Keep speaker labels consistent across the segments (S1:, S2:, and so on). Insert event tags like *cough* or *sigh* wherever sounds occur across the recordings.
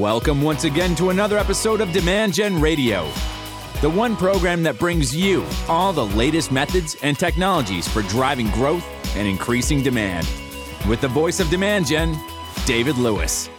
S1: Welcome once again to another episode of Demand Gen Radio, the one program that brings you all the latest methods and technologies for driving growth and increasing demand. With the voice of Demand Gen, David Lewis.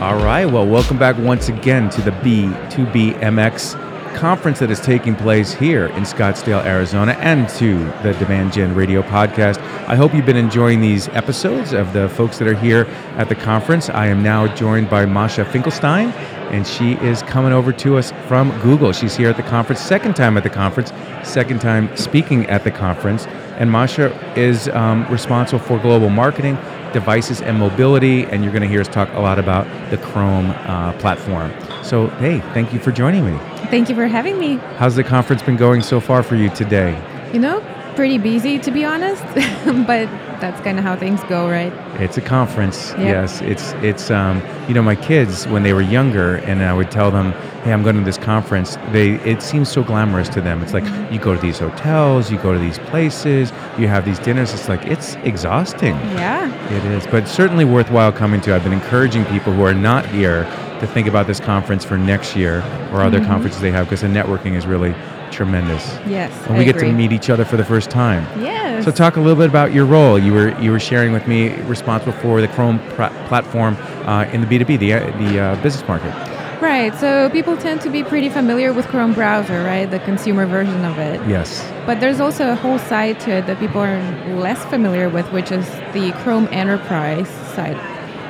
S2: All right, well, welcome back once again to the B2BMX conference that is taking place here in Scottsdale, Arizona, and to the Demand Gen Radio podcast. I hope you've been enjoying these episodes of the folks that are here at the conference. I am now joined by Masha Finkelstein, and she is coming over to us from Google. She's here at the conference, second time at the conference, second time speaking at the conference. And Masha is um, responsible for global marketing, devices, and mobility. And you're going to hear us talk a lot about the Chrome uh, platform. So, hey, thank you for joining me.
S3: Thank you for having me.
S2: How's the conference been going so far for you today?
S3: You know, pretty busy to be honest, *laughs* but that's kind of how things go, right?
S2: It's a conference. Yep. Yes, it's it's um, you know my kids when they were younger, and I would tell them, "Hey, I'm going to this conference." They it seems so glamorous to them. It's like mm-hmm. you go to these hotels, you go to these places, you have these dinners. It's like it's exhausting.
S3: Yeah,
S2: it is, but certainly worthwhile coming to. I've been encouraging people who are not here to think about this conference for next year or other mm-hmm. conferences they have because the networking is really tremendous.
S3: Yes,
S2: and we
S3: I
S2: get
S3: agree.
S2: to meet each other for the first time.
S3: Yes.
S2: So talk a little bit about your role. You were you were sharing with me responsible for the Chrome pr- platform uh, in the B two B, the the uh, business market.
S3: Right. So people tend to be pretty familiar with Chrome browser, right? The consumer version of it.
S2: Yes.
S3: But there's also a whole side to it that people are less familiar with, which is the Chrome Enterprise side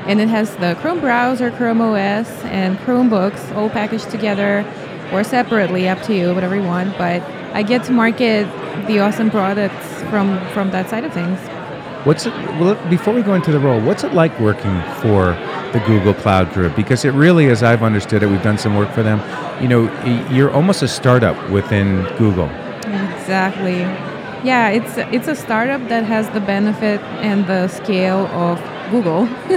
S3: and it has the Chrome browser, Chrome OS, and Chromebooks all packaged together or separately, up to you, whatever you want. But I get to market the awesome products from from that side of things.
S2: What's it, well, before we go into the role, what's it like working for the Google Cloud Group? Because it really, as I've understood it, we've done some work for them. You know, you're almost a startup within Google.
S3: Exactly. Yeah, it's it's a startup that has the benefit and the scale of Google, *laughs*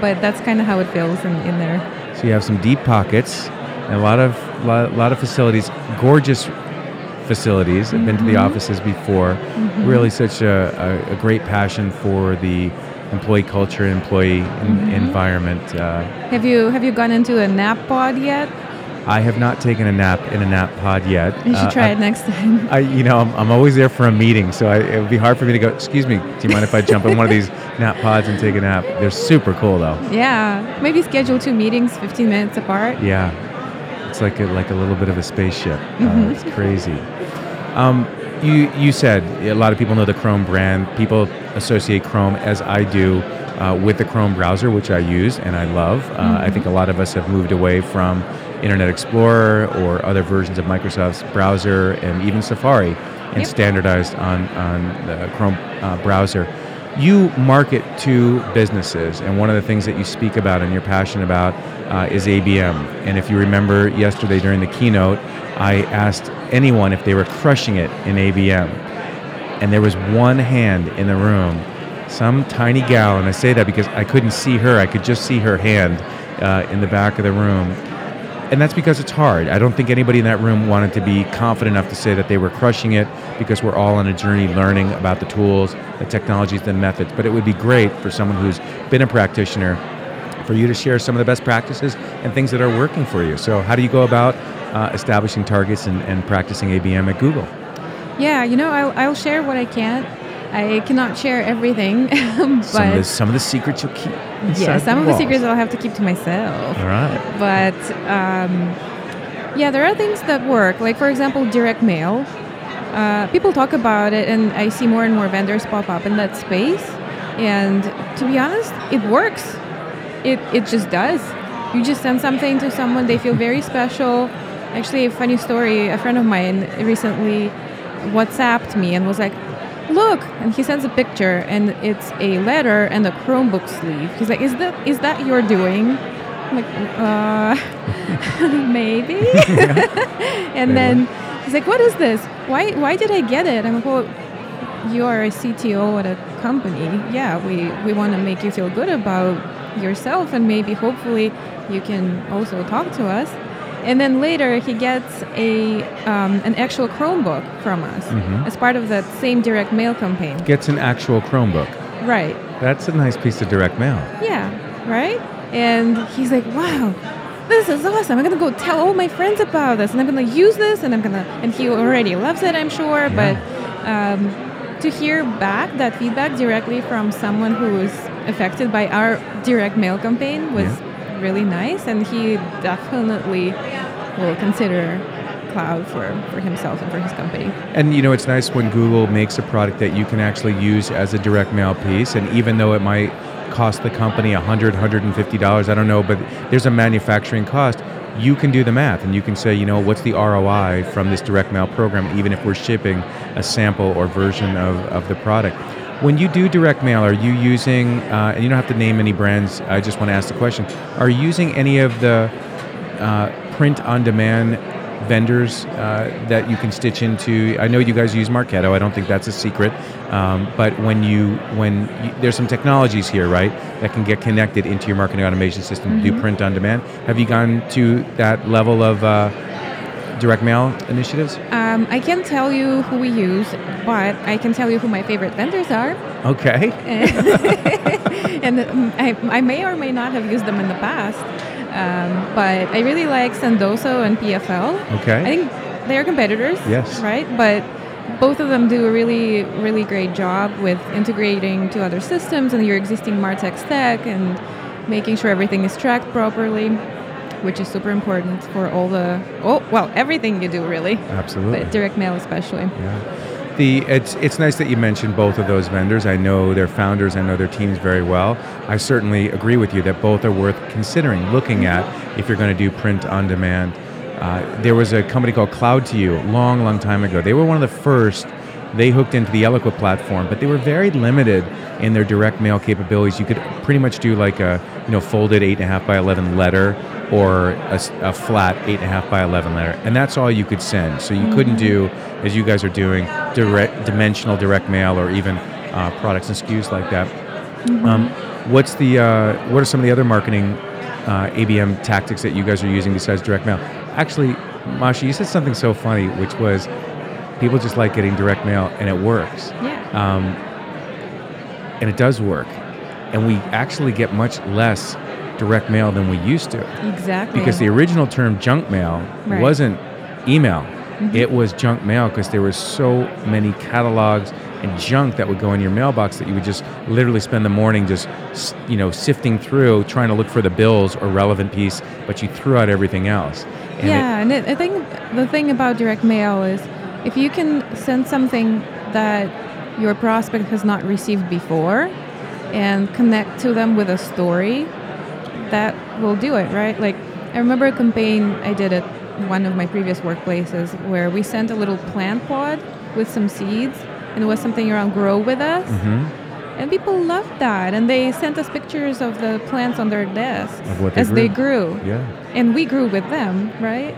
S3: but that's kind of how it feels in, in there.
S2: So you have some deep pockets, and a lot of lot, lot of facilities, gorgeous facilities. I've been to the mm-hmm. offices before. Mm-hmm. Really, such a, a, a, great passion for the employee culture and employee mm-hmm. environment. Uh,
S3: have you have you gone into a nap pod yet?
S2: I have not taken a nap in a nap pod yet.
S3: You should uh, try I, it next time.
S2: I, you know, I'm, I'm always there for a meeting, so I, it would be hard for me to go. Excuse me, do you mind if I jump in one of these *laughs* nap pods and take a nap? They're super cool, though.
S3: Yeah, maybe schedule two meetings, 15 minutes apart.
S2: Yeah, it's like a, like a little bit of a spaceship. Uh, mm-hmm. Uh, it's crazy. Um, you you said a lot of people know the Chrome brand. People associate Chrome as I do. Uh, with the Chrome browser, which I use and I love. Uh, mm-hmm. I think a lot of us have moved away from Internet Explorer or other versions of Microsoft's browser and even Safari and yep. standardized on, on the Chrome uh, browser. You market to businesses, and one of the things that you speak about and you're passionate about uh, is ABM. And if you remember yesterday during the keynote, I asked anyone if they were crushing it in ABM. And there was one hand in the room, some tiny gal, and I say that because I couldn't see her, I could just see her hand uh, in the back of the room and that's because it's hard. I don't think anybody in that room wanted to be confident enough to say that they were crushing it because we're all on a journey learning about the tools, the technologies, the methods. But it would be great for someone who's been a practitioner for you to share some of the best practices and things that are working for you. So, how do you go about uh, establishing targets and, and practicing ABM at Google?
S3: Yeah, you know, I'll, I'll share what I can I cannot share everything, *laughs* but
S2: some of, the, some of the secrets you'll keep.
S3: Yeah, some the of the secrets I'll have to keep to myself.
S2: All right.
S3: But um, yeah, there are things that work. Like for example, direct mail. Uh, people talk about it, and I see more and more vendors pop up in that space. And to be honest, it works. It it just does. You just send something to someone, they feel very special. Actually, a funny story. A friend of mine recently WhatsApped me and was like, look! And he sends a picture and it's a letter and a chromebook sleeve. He's like is that is that you're doing? I'm like uh *laughs* maybe. *laughs* And then he's like what is this? Why why did i get it? I'm like well you are a cto at a company. Yeah we we want to make you feel good about yourself and maybe hopefully you can also talk to us and then later he gets a um, an actual Chromebook from us mm-hmm. as part of that same direct mail campaign.
S2: Gets an actual Chromebook.
S3: Right.
S2: That's a nice piece of direct mail.
S3: Yeah. right? And he's like, wow, this is awesome. I'm gonna go tell all my friends about this, and I'm gonna use this, and I'm gonna. And he already loves it, I'm sure. But um, to hear back that feedback directly from someone who was affected by our direct mail campaign was really nice, and he definitely will consider cloud for, for himself and for his company.
S2: And you know, it's nice when Google makes a product that you can actually use as a direct mail piece, and even though it might cost the company 100 $150 i don't know but there's a manufacturing cost you can do the math and you can say you know what's the roi from this direct mail program even if we're shipping a sample or version of, of the product when you do direct mail are you using uh, and you don't have to name any brands i just want to ask the question are you using any of the uh, print on demand vendors uh, that you can stitch into. I know you guys use Marketo. I don't think that's a secret. Um, but when you when you, there's some technologies here, right, that can get connected into your marketing automation system mm-hmm. to do mm-hmm. print on demand. Have you gone to that level of uh, direct mail initiatives?
S3: Um, I can't tell you who we use, but I can tell you who my favorite vendors are.
S2: Okay. *laughs*
S3: and I, I may or may not have used them in the past. Um, but I really like Sendoso and PFL.
S2: Okay.
S3: I think they're competitors.
S2: Yes.
S3: Right? But both of them do a really, really great job with integrating to other systems and your existing Martech stack and making sure everything is tracked properly, which is super important for all the, oh, well, everything you do really.
S2: Absolutely.
S3: But direct mail especially.
S2: Yeah the it's it's nice that you mentioned both of those vendors. I know their founders, I know their teams very well. I certainly agree with you that both are worth considering, looking at if you're going to do print on demand. Uh, there was a company called Cloud to You long, long time ago. They were one of the first. They hooked into the Eloqua platform, but they were very limited in their direct mail capabilities. You could pretty much do like a you know folded eight and a half by eleven letter or a, a, flat 8.5 by 11 letter. And that's all you could send. So you mm-hmm. couldn't do, as you guys are doing, direct dimensional direct mail or even uh, products and SKUs like that. Mm-hmm. Um, what's the, uh, what are some of the other marketing uh, ABM tactics that you guys are using besides direct mail? Actually, Masha, you said something so funny, which was people just like getting direct mail and it works.
S3: Yeah.
S2: Um, and it does work. And we actually get much less direct mail than we used to.
S3: Exactly.
S2: Because the original term junk mail right. wasn't email. Mm-hmm. It was junk mail because there were so many catalogs and junk that would go in your mailbox that you would just literally spend the morning just you know sifting through trying to look for the bills or relevant piece, but you threw out everything else.
S3: And yeah, it, and it, I think the thing about direct mail is if you can send something that your prospect has not received before and connect to them with a story that will do it, right? Like, I remember a campaign I did at one of my previous workplaces where we sent a little plant pod with some seeds, and it was something around grow with us.
S2: Mm-hmm.
S3: And people loved that, and they sent us pictures of the plants on their desks
S2: they
S3: as
S2: grew.
S3: they grew.
S2: Yeah.
S3: And we grew with them, right?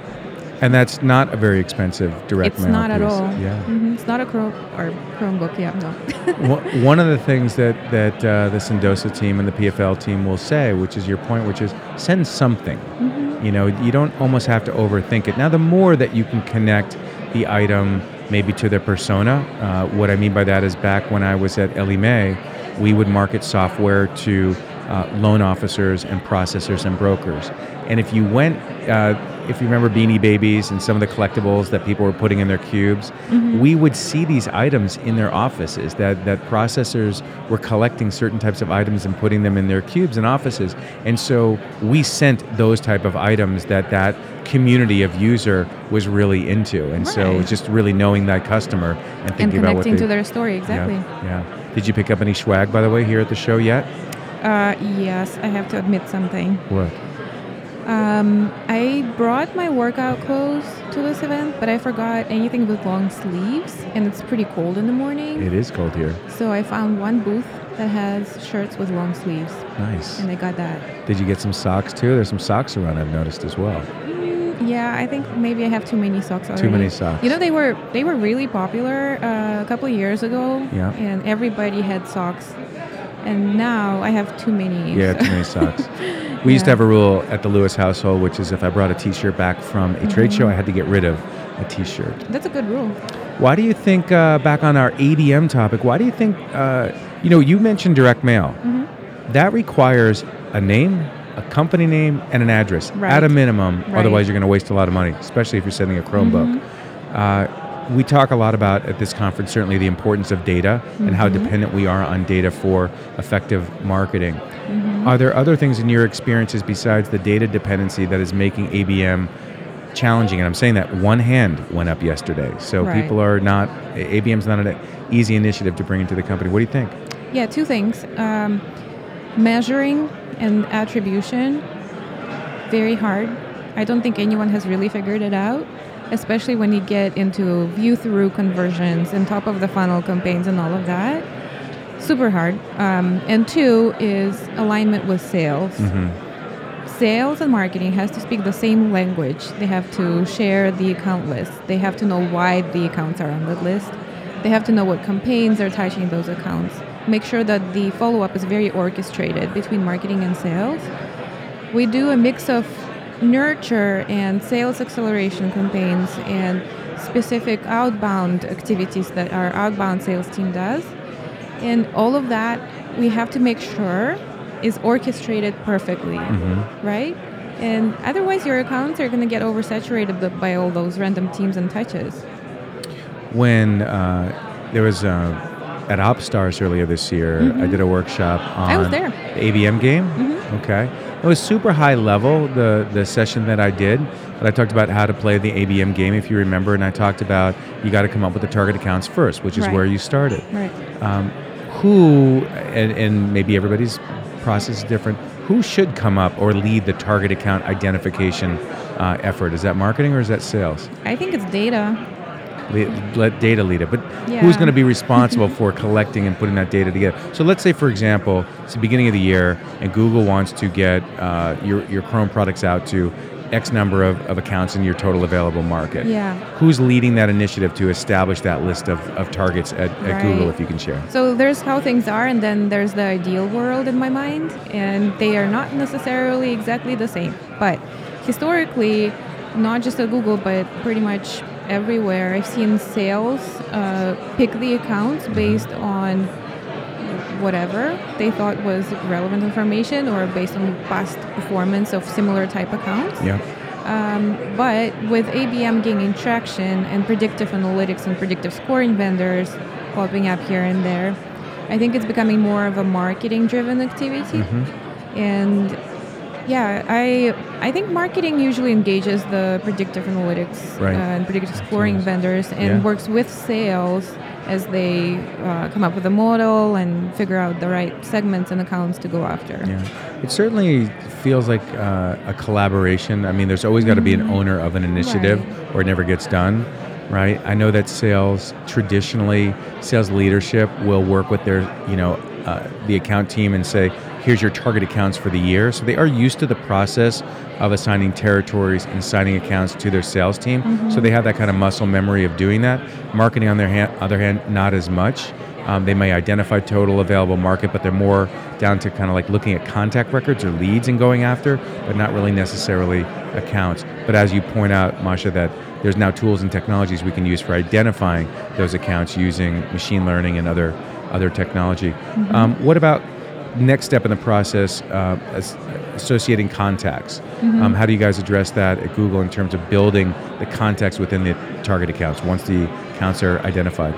S2: And that's not a very expensive direct
S3: it's
S2: mail.
S3: It's not
S2: piece.
S3: at all.
S2: Yeah.
S3: Mm-hmm. It's not a Chrome or Chromebook. Yeah,
S2: no. *laughs* One of the things that that uh, the Sendoso team and the PFL team will say, which is your point, which is send something.
S3: Mm-hmm.
S2: You know, you don't almost have to overthink it. Now, the more that you can connect the item maybe to their persona, uh, what I mean by that is back when I was at Ellie Mae, we would market software to uh, loan officers and processors and brokers. And if you went uh, if you remember Beanie Babies and some of the collectibles that people were putting in their cubes,
S3: mm-hmm.
S2: we would see these items in their offices that, that processors were collecting certain types of items and putting them in their cubes and offices. And so we sent those type of items that that community of user was really into. And
S3: right.
S2: so just really knowing that customer and thinking
S3: and
S2: about what
S3: they, to their story, exactly.
S2: Yeah, yeah. Did you pick up any swag, by the way, here at the show yet?
S3: Uh, yes, I have to admit something.
S2: What?
S3: Um, I brought my workout clothes to this event, but I forgot anything with long sleeves, and it's pretty cold in the morning.
S2: It is cold here.
S3: So I found one booth that has shirts with long sleeves.
S2: Nice.
S3: And I got that.
S2: Did you get some socks too? There's some socks around. I've noticed as well.
S3: Mm, yeah, I think maybe I have too many socks already.
S2: Too many socks.
S3: You know, they were they were really popular uh, a couple of years ago.
S2: Yeah.
S3: And everybody had socks, and now I have too many.
S2: Yeah, too many *laughs* socks. We yeah. used to have a rule at the Lewis household, which is if I brought a T-shirt back from a mm-hmm. trade show, I had to get rid of a T-shirt.
S3: That's a good rule.
S2: Why do you think, uh, back on our ABM topic, why do you think, uh, you know, you mentioned direct mail.
S3: Mm-hmm.
S2: that requires a name, a company name, and an address
S3: Right.
S2: at a minimum.
S3: Right.
S2: Otherwise, you're going to waste a lot of money, especially if you're sending a Chromebook.
S3: Mm-hmm.
S2: Uh, we talk a lot about at this conference certainly the importance of data and how
S3: Mm-hmm.
S2: dependent we are on data for effective marketing.
S3: Mm-hmm.
S2: Are there other things in your experiences besides the data dependency that is making ABM challenging? And I'm saying that one hand went up yesterday, so
S3: Right.
S2: people are not ABM's not an easy initiative to bring into the company. What do you think?
S3: Yeah, two things. Um, measuring and attribution, very hard. I don't think anyone has really figured it out, especially when you get into view through conversions and top of the funnel campaigns and all of that. Super hard. Um, and two is alignment with sales. Sales and marketing has to speak the same language. They have to share the account list. They have to know why the accounts are on the list. They have to know what campaigns are touching those accounts. Make sure that the follow up is very orchestrated between marketing and sales. We do a mix of nurture and sales acceleration campaigns and specific outbound activities that our outbound sales team does. And all of that we have to make sure is orchestrated perfectly, right? And otherwise, your accounts are going to get oversaturated by all those random teams and touches.
S2: when uh, there was uh, at OpsStars earlier this year, I did a workshop on
S3: Mm-hmm. I was there.
S2: the ABM game. Okay, it was super high level the the session that I did, but I talked about how to play the ABM game, if you remember, and I talked about you got to come up with the target accounts first, which is
S3: Right.
S2: where you started.
S3: Right.
S2: Um, who and, and maybe everybody's process is different. Who should come up or lead the target account identification uh, effort? Is that marketing or is that sales?
S3: I think it's data.
S2: Le- let data lead it. But who's going to be responsible for collecting and putting that data together? So let's say, for example, it's the beginning of the year, and Google wants to get uh, your your Chrome products out to X number of, of accounts in your total available market.
S3: Yeah.
S2: Who's leading that initiative to establish that list of, of targets at, at Google, if you can share?
S3: So there's how things are, and then there's the ideal world in my mind, and they are not necessarily exactly the same. But historically, not just at Google, but pretty much everywhere, I've seen sales uh, pick the accounts based on whatever they thought was relevant information or based on past performance of similar type accounts.
S2: Yeah.
S3: Um, but with ABM gaining traction and predictive analytics and predictive scoring vendors popping up here and there, I think it's becoming more of a marketing driven activity. And yeah, I I think marketing usually engages the predictive analytics
S2: Right.
S3: uh, and predictive scoring vendors and
S2: Yeah.
S3: works with sales as they uh, come up with a model and figure out the right segments and accounts to go after.
S2: Yeah, it certainly feels like uh, a collaboration. I mean, there's always got to be an owner of an initiative,
S3: Right.
S2: or it never gets done, right? I know that sales traditionally, sales leadership will work with their, you know, uh, the account team and say, "Here's your target accounts for the year." So they are used to the process of assigning territories and assigning accounts to their sales team. So they have that kind of muscle memory of doing that. Marketing, on their hand, other hand, not as much. Um, they may identify total available market, but they're more down to kind of like looking at contact records or leads and going after, but not really necessarily accounts. But as you point out, Masha, that there's now tools and technologies we can use for identifying those accounts using machine learning and other other technology. Um, what about next step in the process, uh, as associating contacts? Um, how do you guys address that at Google in terms of building the context within the target accounts once the accounts are identified?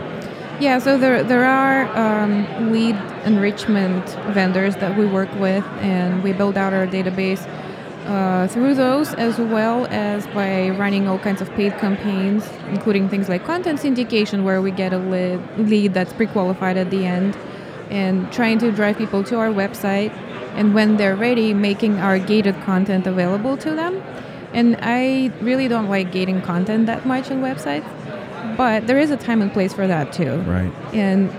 S3: Yeah, so there there are um, lead enrichment vendors that we work with, and we build out our database uh, through those, as well as by running all kinds of paid campaigns, including things like content syndication, where we get a lead, lead that's pre-qualified at the end, and trying to drive people to our website, and when they're ready, making our gated content available to them. And I really don't like gating content that much on websites, but there is a time and place for that too
S2: Right.
S3: and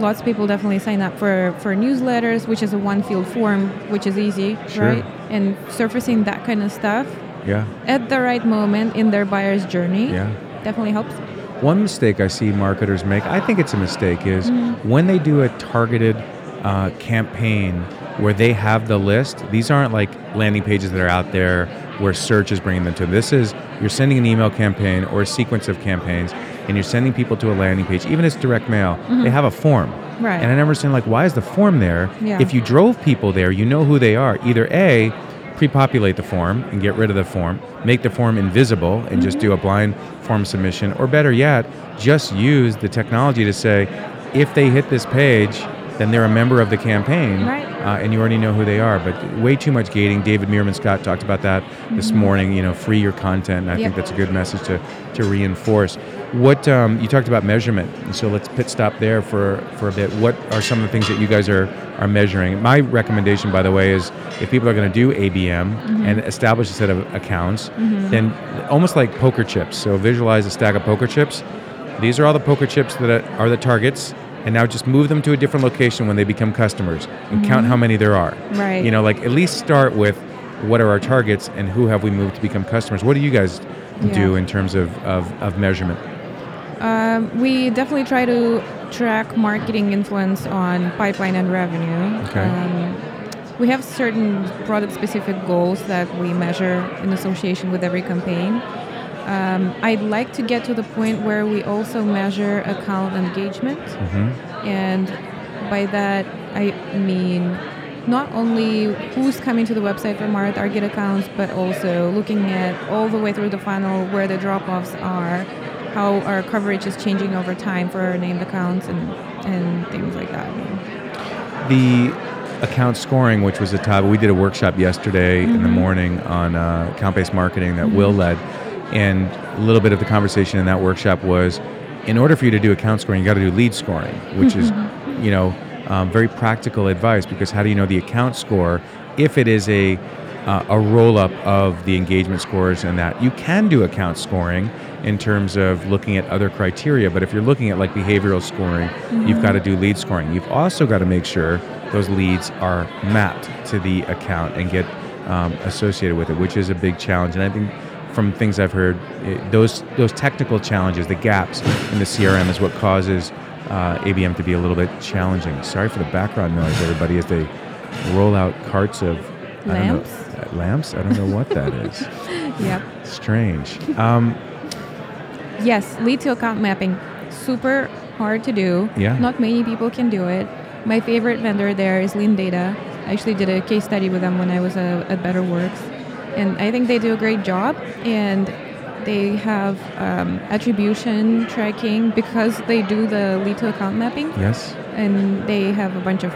S3: lots of people definitely sign up for for newsletters which is a one field form which is easy
S2: Sure.
S3: right and surfacing that kind of stuff
S2: Yeah.
S3: at the right moment in their buyer's journey
S2: Yeah.
S3: definitely helps
S2: One mistake I see marketers make, I think it's a mistake, is
S3: Mm-hmm.
S2: when they do a targeted uh, campaign where they have the list, these aren't like landing pages that are out there where search is bringing them to. This is, you're sending an email campaign or a sequence of campaigns and you're sending people to a landing page, even if it's direct mail,
S3: Mm-hmm.
S2: they have a form.
S3: Right.
S2: And I never understand like why is the form there?
S3: Yeah.
S2: If you drove people there, you know who they are. Either A, pre-populate the form and get rid of the form, make the form invisible and just do a blind form submission, or better yet, just use the technology to say, if they hit this page, then they're a member of the campaign,
S3: Right.
S2: uh, and you already know who they are. But way too much gating. David Meerman Scott talked about that this morning. You know, free your content. And I think
S3: Mm-hmm.
S2: That's a good message to to reinforce. What um, you talked about measurement, and so let's pit stop there for for a bit. What are some of the things that you guys are are measuring? My recommendation, by the way, is if people are going to do ABM
S3: Mm-hmm.
S2: and establish a set of accounts, then almost like poker chips. So visualize a stack of poker chips. These are all the poker chips that are- are the targets. And now just move them to a different location when they become customers and count how many there are.
S3: Right.
S2: You know, like at least start with what are our targets and who have we moved to become customers. What do you guys do in terms of, of, of measurement?
S3: Um, we definitely try to track marketing influence on pipeline and revenue.
S2: Okay.
S3: Um, we have certain product specific goals that we measure in association with every campaign. Um, I'd like to get to the point where we also measure account engagement. And by that, I mean not only who's coming to the website from our target accounts, but also looking at all the way through the funnel where the drop offs are, how our coverage is changing over time for our named accounts, and, and things like that.
S2: The account scoring, which was a topic, we did a workshop yesterday in
S3: Mm-hmm.
S2: the morning on uh, account based marketing that Will led. And a little bit of the conversation in that workshop was in order for you to do account scoring, you got to do lead scoring, which is,
S3: Mm-hmm.
S2: you know, um, very practical advice because how do you know the account score if it is a uh, a roll up of the engagement scores and that you can do account scoring in terms of looking at other criteria but if you're looking at like behavioral scoring you've got to do lead scoring. You've also got to make sure those leads are mapped to the account and get um, associated with it which is a big challenge. And i think from things i've heard it, those those technical challenges the gaps in the crm is what causes uh, abm to be a little bit challenging. Sorry for the background noise everybody as they roll out carts of I don't know-
S3: Lamps?
S2: uh, lamps? I don't know what that is. *laughs*
S3: Yep.
S2: Strange. Um,
S3: Yes, lead to account mapping. Super hard to do.
S2: Yeah.
S3: Not many people can do it. My favorite vendor there is LeanData. I actually did a case study with them when I was uh, at BetterWorks. And I think they do a great job. And they have um, attribution tracking because they do the lead to account mapping.
S2: yes.
S3: And they have a bunch of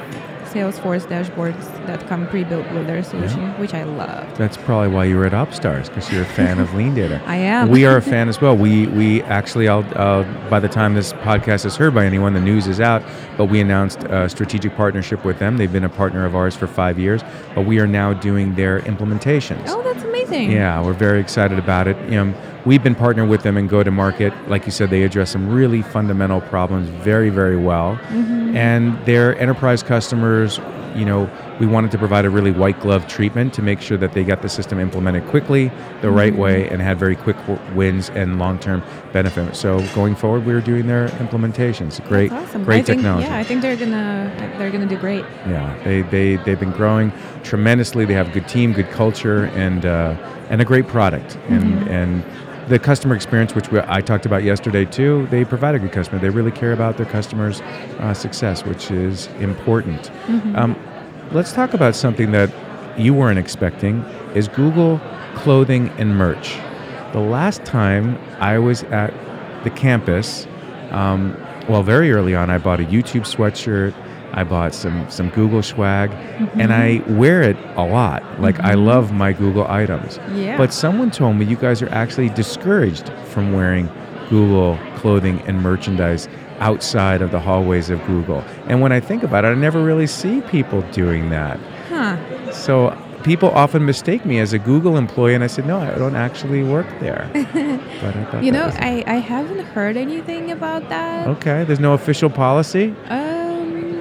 S3: Salesforce dashboards that come pre-built with their solution, which I love.
S2: That's probably why you were at OpsStars because you're a fan of *laughs* LeanData.
S3: I am.
S2: We are a *laughs* fan as well. We we actually, I'll, uh, by the time this podcast is heard by anyone, the news is out. But we announced a strategic partnership with them. They've been a partner of ours for five years. But we are now doing their implementations.
S3: Oh, that's amazing.
S2: Yeah, we're very excited about it. You know, we've been partnered with them and go to market. Like you said, they address some really fundamental problems very, very well. Mm-hmm. And their enterprise customers, you know, we wanted to provide a really white glove treatment to make sure that they got the system implemented quickly, the right mm-hmm. way, and had very quick wins and long term benefit. So going forward, we are doing their implementations. Great,
S3: awesome.
S2: great
S3: I think,
S2: technology.
S3: Yeah, I think they're gonna they're gonna do great.
S2: Yeah, they, they, they've been growing tremendously. They have a good team, good culture, and, uh, and a great product. And, mm-hmm. and the customer experience, which we, I talked about yesterday too, they provide a good customer. They really care about their customers' uh, success, which is important. Um, let's talk about something that you weren't expecting is Google clothing and merch. The last time I was at the campus, um, well, very early on, I bought a YouTube sweatshirt. I bought some some Google swag, and I wear it a lot. Like I love my Google items.
S3: Yeah.
S2: But someone told me you guys are actually discouraged from wearing Google clothing and merchandise outside of the hallways of Google. And when I think about it, I never really see people doing that.
S3: Huh.
S2: So people often mistake me as a Google employee, and I said, no, I don't actually work there. *laughs* but I
S3: You know, I, I haven't heard anything about that.
S2: okay, there's no official policy.
S3: Um,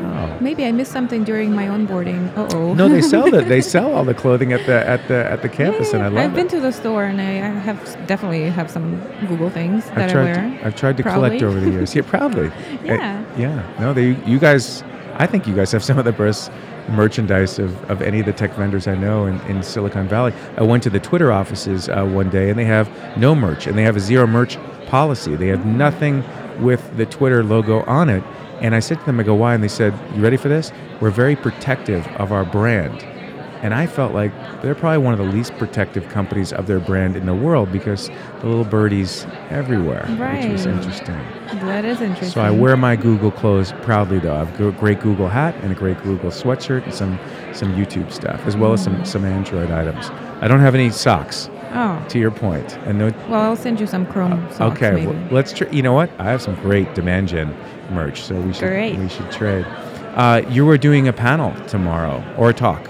S2: Oh.
S3: maybe I missed something during my onboarding. Uh oh.
S2: No, they sell the they *laughs* sell all the clothing at the at the at the campus, and I love
S3: I've
S2: it.
S3: been to the store and I, I have definitely have some Google things that
S2: I've
S3: I
S2: tried
S3: wear.
S2: to, I've tried to collect over the years. Yeah, *laughs* proudly.
S3: Yeah.
S2: yeah. No, they you guys. I think you guys have some of the best merchandise of, of any of the tech vendors I know in, in Silicon Valley. I went to the Twitter offices uh, one day and they have no merch and they have a zero merch policy. They have nothing with the Twitter logo on it. And I said to them, I go, why? And they said, you ready for this? We're very protective of our brand. And I felt like they're probably one of the least protective companies of their brand in the world because the little birdies everywhere, which was interesting.
S3: That is interesting.
S2: So I wear my Google clothes proudly, though. I have got a great Google hat and a great Google sweatshirt and some some YouTube stuff, as well as some mm. some Android items. I don't have any socks.
S3: Oh,
S2: To your point, and no.
S3: well, I'll send you some Chrome socks.
S2: okay, well, let's. Tr- you know what? I have some great Demand Gen merch, so we should
S3: Great.
S2: we should trade. Uh, you were doing a panel tomorrow or a talk.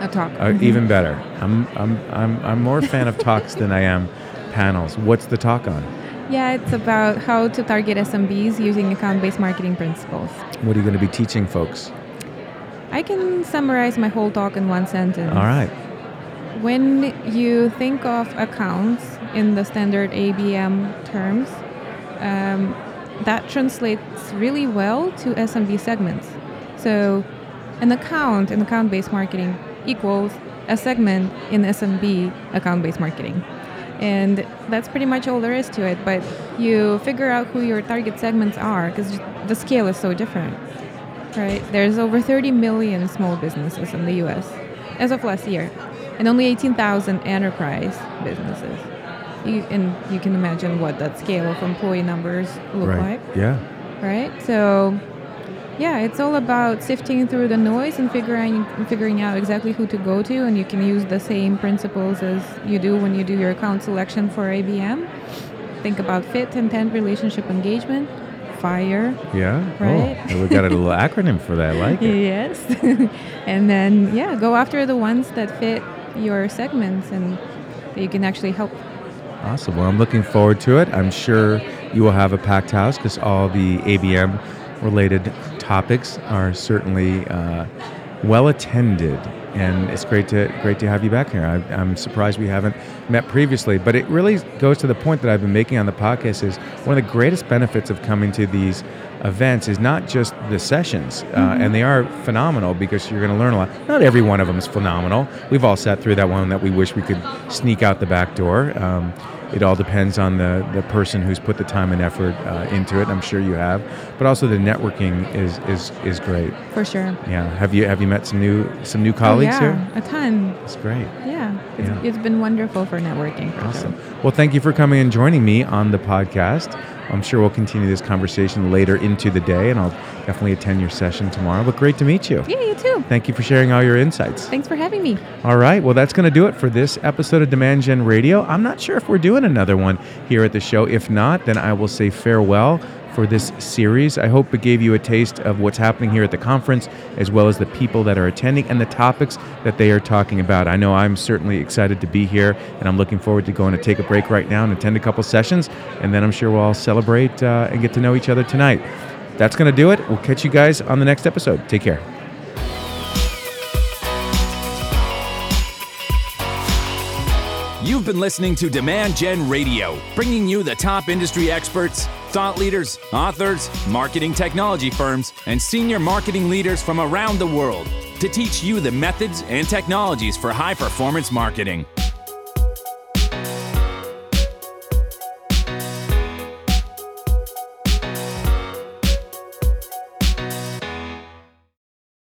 S3: A talk.
S2: Uh,
S3: Mhm.
S2: Even better. I'm I'm I'm I'm more a fan of talks than I am panels. What's the talk on?
S3: Yeah, it's about how to target SMBs using account-based marketing principles.
S2: What are you going to be teaching folks?
S3: I can summarize my whole talk in one sentence.
S2: All right.
S3: When you think of accounts in the standard ABM terms, um, that translates really well to SMB segments. So, an account in account based marketing equals a segment in SMB account based marketing. And that's pretty much all there is to it. But you figure out who your target segments are because the scale is so different. Right? There's over 30 million small businesses in the US as of last year, and only 18,000 enterprise businesses. You, and you can imagine what that scale of employee numbers look
S2: right.
S3: like,
S2: Yeah.
S3: right? So, yeah, it's all about sifting through the noise and figuring figuring out exactly who to go to, and you can use the same principles as you do when you do your account selection for ABM. Think about fit, intent, relationship, engagement, fire,
S2: Yeah.
S3: Oh, right.
S2: Oh, we got a little *laughs* acronym for that. I like it.
S3: Yes. *laughs* and then, yeah, go after the ones that fit your segments and that you can actually help.
S2: Awesome. Well, I'm looking forward to it. I'm sure you will have a packed house because all the ABM related topics are certainly uh, well attended. And it's great to great to have you back here. I, I'm surprised we haven't met previously, but it really goes to the point that I've been making on the podcast. Is one of the greatest benefits of coming to these events is not just the sessions, uh, and they are phenomenal because you're going to learn a lot. Not every one of them is phenomenal. We've all sat through that one that we wish we could sneak out the back door. Um, it all depends on the, the person who's put the time and effort uh, into it. I'm sure you have, but also the networking is is is great.
S3: For sure.
S2: Yeah. Have you have you met some new some new colleagues
S3: oh, yeah,
S2: here?
S3: a ton.
S2: It's great.
S3: Yeah. It's,
S2: Yeah.
S3: it's been wonderful for networking. For
S2: Awesome.
S3: Sure.
S2: Well, thank you for coming and joining me on the podcast. I'm sure we'll continue this conversation later into the day, and I'll definitely attend your session tomorrow. But great to meet you.
S3: Yeah, you too.
S2: Thank you for sharing all your insights.
S3: Thanks for having me.
S2: All right. Well, that's going to do it for this episode of Demand Gen Radio. I'm not sure if we're doing another one here at the show. If not, then I will say farewell for this series. I hope it gave you a taste of what's happening here at the conference, as well as the people that are attending and the topics that they are talking about. I know I'm certainly excited to be here, and I'm looking forward to going to take a break right now and attend a couple sessions, and then I'm sure we'll all celebrate uh, and get to know each other tonight. That's going to do it. We'll catch you guys on the next episode. Take care.
S1: You've been listening to Demand Gen Radio, bringing you the top industry experts, thought leaders, authors, marketing technology firms, and senior marketing leaders from around the world to teach you the methods and technologies for high performance marketing.